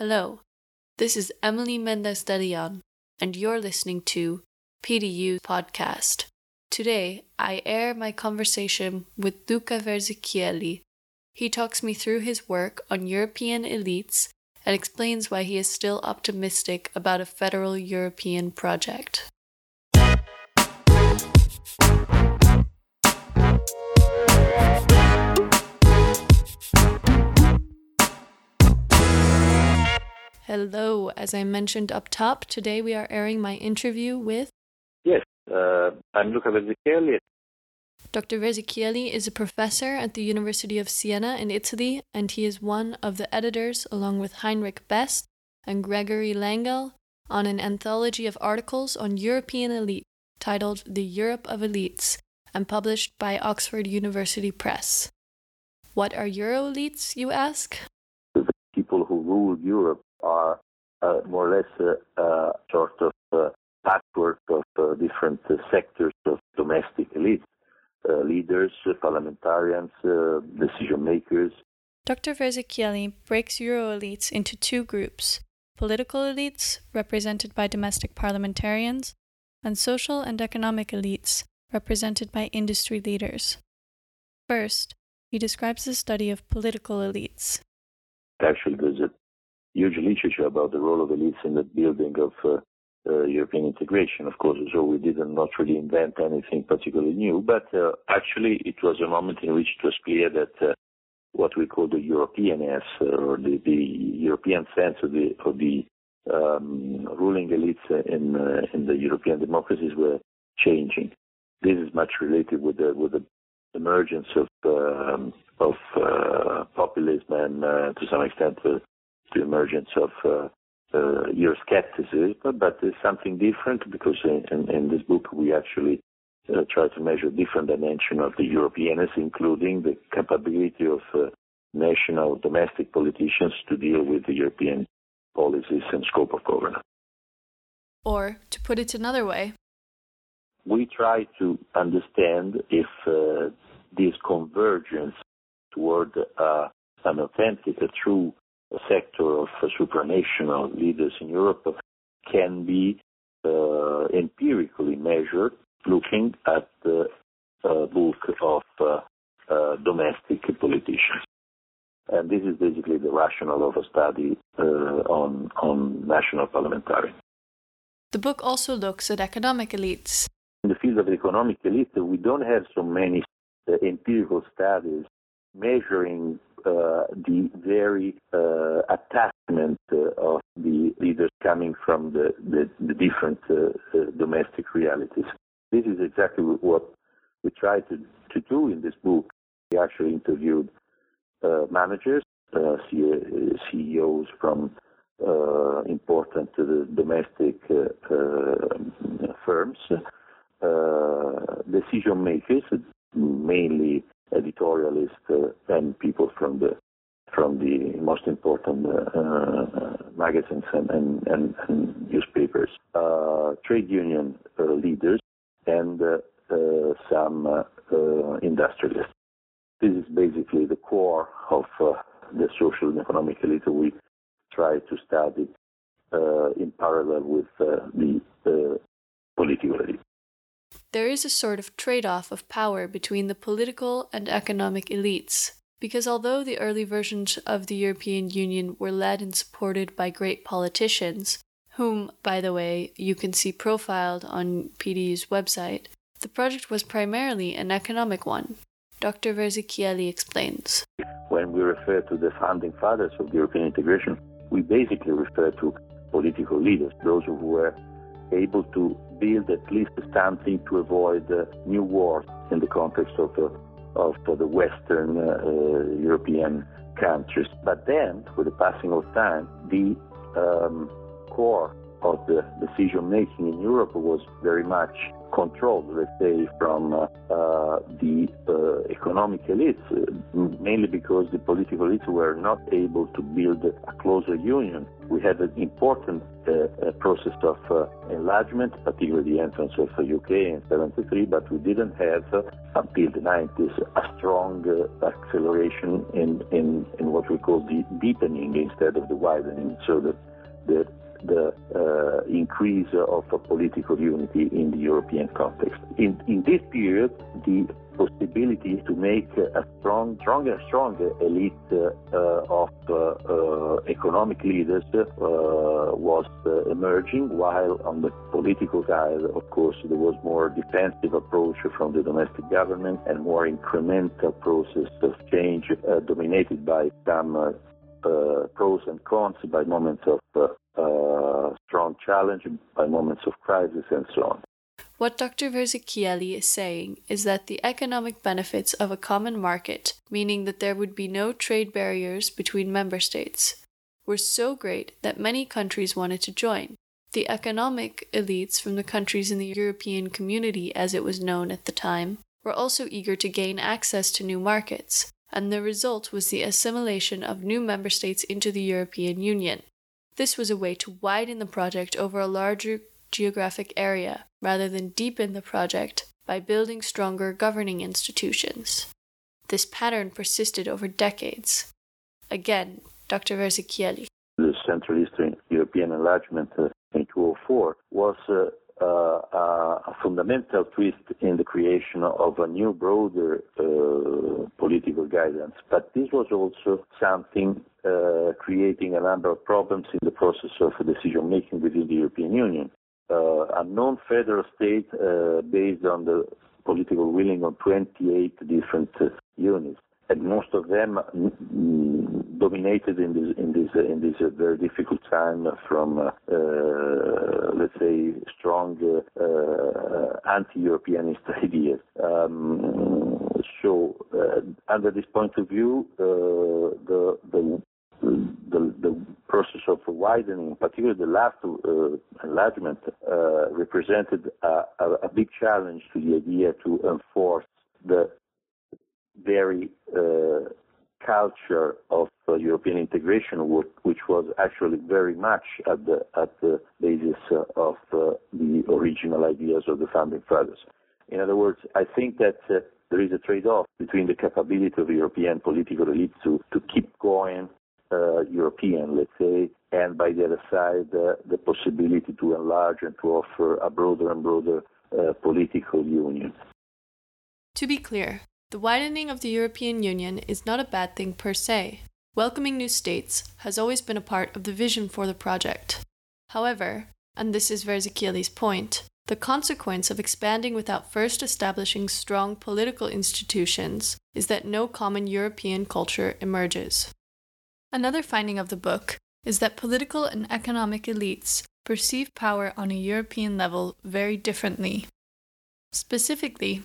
Hello, this is Emily Mendez de Leon, and you're listening to PDU Podcast. Today, I air my conversation with Luca Verzichelli. He talks me through his work on European elites and explains why he is still optimistic about a federal European project. Hello, as I mentioned up top, today we are airing my interview with. Yes, uh, I'm Luca Verzichelli. Dr. Verzichelli is a professor at the University of Siena in Italy, and he is one of the editors, along with Heinrich Best and Gregory Lengyel, on an anthology of articles on European elite titled The Europe of Elites and published by Oxford University Press. What are Euro elites, you ask? The people who rule Europe are uh, more or less a uh, uh, sort of uh, patchwork of uh, different uh, sectors of domestic elites. leaders, parliamentarians, decision makers. Dr. Verzichelli breaks Euro elites into two groups political elites, represented by domestic parliamentarians, and social and economic elites, represented by industry leaders. First, he describes the study of political elites. Actually, there's a huge literature about the role of elites in the building of uh, uh, European integration, of course, so we did not not really invent anything particularly new, but uh, actually it was a moment in which it was clear that uh, what we call the Europeanness or the, the European sense of the, of the um, ruling elites in, uh, in the European democracies were changing. This is much related with the, with the emergence of, um, of uh, populism and uh, to some extent the emergence of uh, uh, Euroscepticism, but it's something different because in, in, this book we actually uh, try to measure different dimensions of the Europeanness, including the capability of uh, national domestic politicians to deal with the European policies and scope of governance. Or, to put it another way, we try to understand if uh, this convergence toward uh, an authentic, a true sector of supranational leaders in Europe can be uh, empirically measured looking at the uh, bulk of uh, uh, domestic politicians. And this is basically the rationale of a study uh, on, on national parliamentarians. The book also looks at economic elites. In the field of economic elites, we don't have so many uh, empirical studies measuring uh, the very uh, attachment uh, of the leaders coming from the, the, the different domestic realities. This is exactly what we try to, to do in this book. We actually interviewed managers, CEOs from uh, important domestic uh, uh, firms, decision makers, mainly editorialists uh, and people from the most important uh, uh, magazines and, and, and, and newspapers, trade union leaders, and some industrialists. This is basically the core of the social and economic elite we try to study uh, in parallel with uh, the uh, political elite. There is a sort of trade off of power between the political and economic elites, because although the early versions of the European Union were led and supported by great politicians, whom, by the way, you can see profiled on PDU's website, the project was primarily an economic one. Dr. Verzichelli explains. When we refer to the founding fathers of European integration, we basically refer to political leaders, those who were able to build at least something to avoid uh, new wars in the context of, uh, of uh, the Western uh, European countries. But then, with the passing of time, the um, core of the decision making in Europe was very much controlled, let's say, from uh, uh, the uh, economic elites, mainly because the political elites were not able to build a closer union. We had an important uh, process of uh, enlargement, particularly the entrance of the UK in 73, but we didn't have until the 90s, a strong uh, acceleration in, in, in what we call the deepening instead of the widening, so that the the uh, increase of political unity in the European context. In, in this period, the possibility to make a strong, stronger, stronger elite uh, of uh, uh, economic leaders was emerging, while on the political side, of course, there was more defensive approach from the domestic government and more incremental process of change dominated by some uh, pros and cons, by moments of uh, uh, strong challenge, by moments of crisis, and so on. What Dr. Verzichelli is saying is that the economic benefits of a common market, meaning that there would be no trade barriers between member states, were so great that many countries wanted to join. The economic elites from the countries in the European community, as it was known at the time, were also eager to gain access to new markets, and the result was the assimilation of new member states into the European Union. This was a way to widen the project over a larger geographic area rather than deepen the project by building stronger governing institutions. This pattern persisted over decades. Again, Dr. Verzichelli. The Central Eastern European enlargement uh, in 2004 was uh, uh, a fundamental twist in the creation of a new, broader uh, political guidance. But this was also something creating a number of problems in the process of decision making within the European Union. Uh, a non-federal state uh, based on the political willing of 28 different uh, units and most of them mm, dominated in this in this in this very difficult time from uh, let's say strong uh, anti-Europeanist ideas. Um, so, uh, under this point of view, the the the, the process of widening, particularly the last uh, enlargement, uh, represented a, a, a, big challenge to the idea to enforce the very uh, culture of uh, European integration, which was actually very much at the at the basis of uh, the original ideas of the founding fathers. In other words, I think that uh, there is a trade-off between the capability of European political elites to, to keep going uh, European, let's say, and by the other side, the possibility to enlarge and to offer a broader and broader political union. To be clear, the widening of the European Union is not a bad thing per se. Welcoming new states has always been a part of the vision for the project. However, and this is Verzichelli's point, the consequence of expanding without first establishing strong political institutions is that no common European culture emerges. Another finding of the book is that political and economic elites perceive power on a European level very differently. Specifically,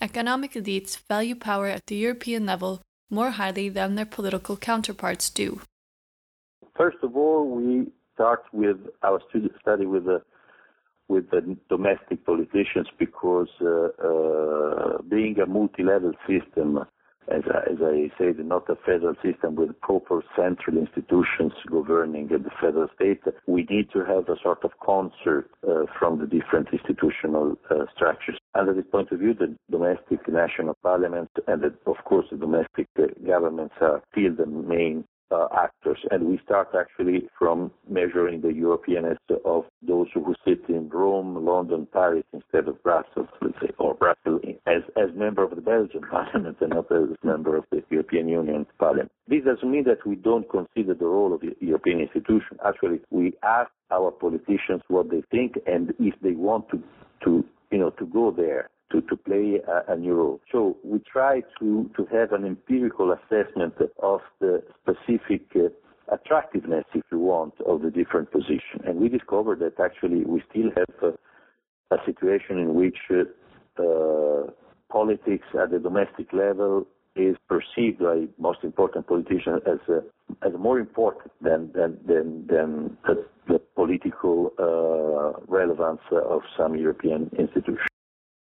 Economic elites value power at the European level more highly than their political counterparts do. First of all, we start with our study with the with the domestic politicians because uh, uh, being a multi-level system as I, as I said, not a federal system with proper central institutions governing the federal state. We need to have a sort of concert uh, from the different institutional uh, structures. Under this point of view, the domestic national parliaments and, the, of course, the domestic uh, governments are still the main uh, actors. And we start actually from measuring the Europeanness of those who sit in Rome, London, Paris instead of Brussels, let's say, or Brussels as, as member of the Belgian parliament and not as member of the European Union parliament. This doesn't mean that we don't consider the role of the European institution. Actually, we ask our politicians what they think and if they want to, to you know, to go there to, to play a, a, new role. So we try to, to have an empirical assessment of the specific uh, attractiveness, if you want, of the different positions. And we discovered that actually we still have a situation in which uh, uh, politics at the domestic level is perceived by most important politicians as uh, as more important than than than, than the, the political uh, relevance of some European institutions.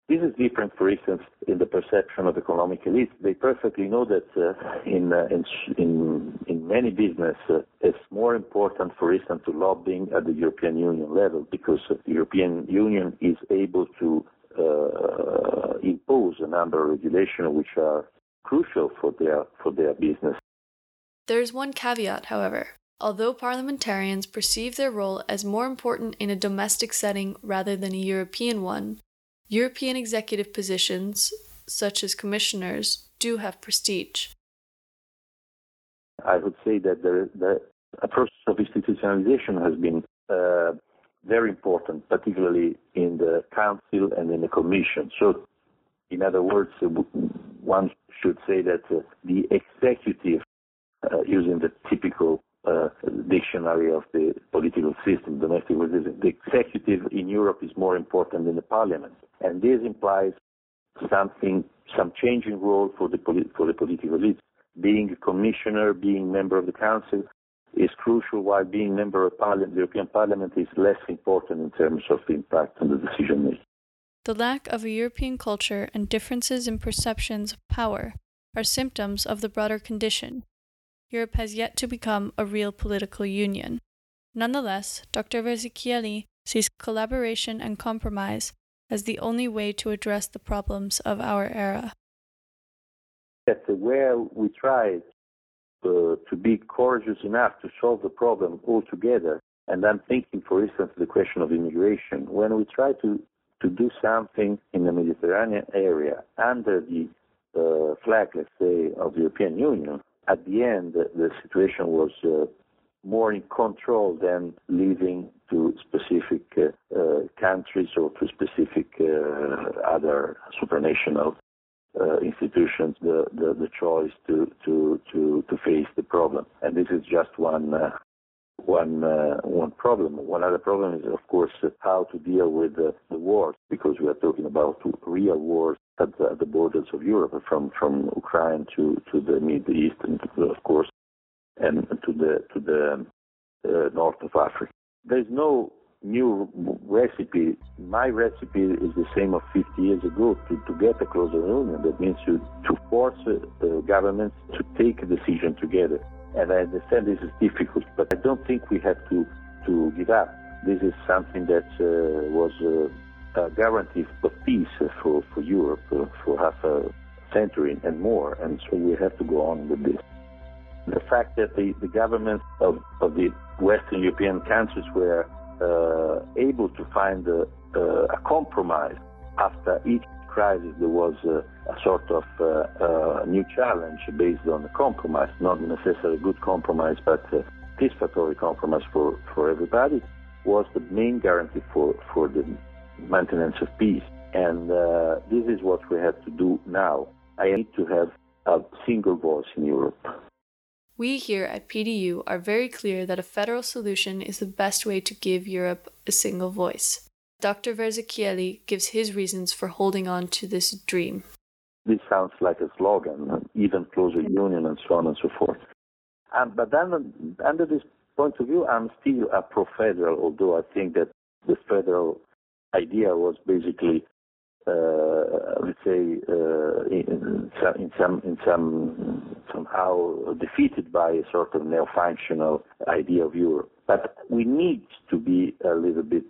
This is different, for instance, in the perception of economic elites. They perfectly know that uh, in, uh, in, in, in many business, uh, it's more important, for instance, to lobbying at the European Union level because the European Union is able to uh, impose a number of regulations which are crucial for their for their business. There is one caveat, however. Although parliamentarians perceive their role as more important in a domestic setting rather than a European one, European executive positions, such as commissioners, do have prestige. I would say that the, the process of institutionalization has been uh, very important, particularly in the Council and in the Commission. So, in other words, one should say that uh, the executive, uh, using the typical uh, dictionary of the political system, domestic system, the executive in Europe is more important than the parliament. And this implies something, some changing role for the, for the political elite. Being a commissioner, being member of the council, is crucial, while being member of parliament, the European Parliament is less important in terms of the impact on the decision making. The lack of a European culture and differences in perceptions of power are symptoms of the broader condition. Europe has yet to become a real political union. Nonetheless, Dr. Verzichelli sees collaboration and compromise as the only way to address the problems of our era. That's where we try uh, to be courageous enough to solve the problem altogether. And I'm thinking, for instance, the question of immigration. When we try to, to do something in the Mediterranean area under the uh, flag, let's say, of the European Union, at the end, the situation was uh, more in control than leaving to specific uh, uh, countries or to specific uh, other supranational uh, institutions the, the, the, choice to, to, to, to face the problem. And this is just one, uh, one, uh, one problem. One other problem is, of course, how to deal with the wars, because we are talking about real wars at the, at the borders of Europe, from, from Ukraine to, to the Middle East, and of course, and to the, to the uh, north of Africa. There is no new recipe. My recipe is the same of 50 years ago to, to get a closer union. That means to, to force uh, governments to take a decision together. And I understand this is difficult, but I don't think we have to, to give up. This is something that uh, was uh, a guarantee of peace for, for Europe uh, for half a century and more, and so we have to go on with this. The fact that the, the governments of, of the Western European countries were uh, able to find a, a, compromise after each crisis. There was a, sort of uh, new challenge based on a compromise, not necessarily a good compromise, but a satisfactory compromise for, for everybody, was the main guarantee for, for the maintenance of peace. And uh, this is what we have to do now. I need to have a single voice in Europe. We here at PDU are very clear that a federal solution is the best way to give Europe a single voice. Dr. Verzichelli gives his reasons for holding on to this dream. This sounds like a slogan, even closer union and so on and so forth. Um, but then, under this point of view, I'm still a pro-federal, although I think that the federal idea was basically uh, let's say, uh, in, in, some, in some somehow defeated by a sort of neo-functional idea of Europe. But we need to be a little bit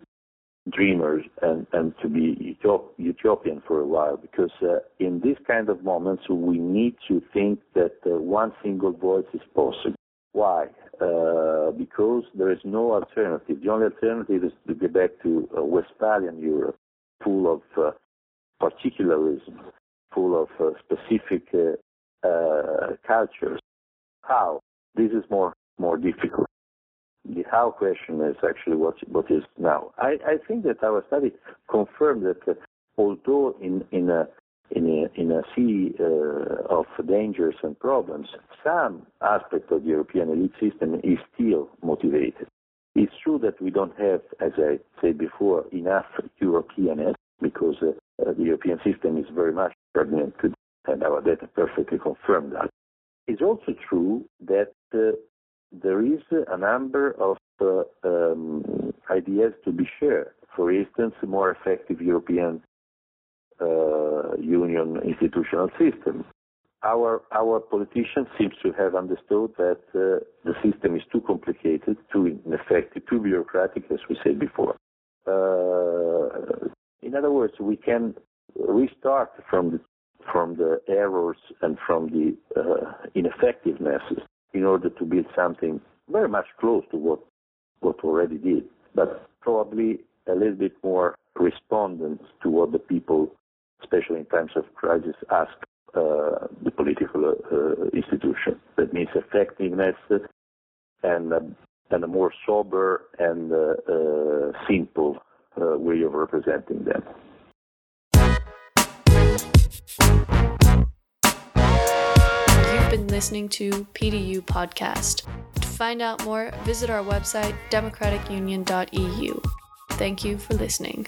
dreamers and, and to be utop- utopian for a while because uh, in these kind of moments we need to think that uh, one single voice is possible. Why? Uh, because there is no alternative. The only alternative is to get back to uh, Westphalian Europe, full of uh, particularism, full of uh, specific cultures. How? This is more more difficult. The how question is actually what what is now. I, I think that our study confirmed that uh, although in in a in a, in a sea uh, of dangers and problems, some aspect of the European elite system is still motivated. It's true that we don't have, as I said before, enough Europeanness because uh, uh, the European system is very much fragmented, and our data perfectly confirm that. It's also true that uh, there is a number of uh, um, ideas to be shared. For instance, a more effective European uh, Union institutional system. Our our politicians seem to have understood that uh, the system is too complicated, too ineffective, too bureaucratic, as we said before. Uh, in other words, we can restart from the, from the errors and from the uh, ineffectiveness in order to build something very much close to what what already did, but probably a little bit more respondent to what the people, especially in times of crisis, ask uh, the political uh, institution. That means effectiveness and uh, and a more sober and uh, uh, simple uh, way of representing them listening to PDU Podcast. To find out more, visit our website, democraticunion.eu. Thank you for listening.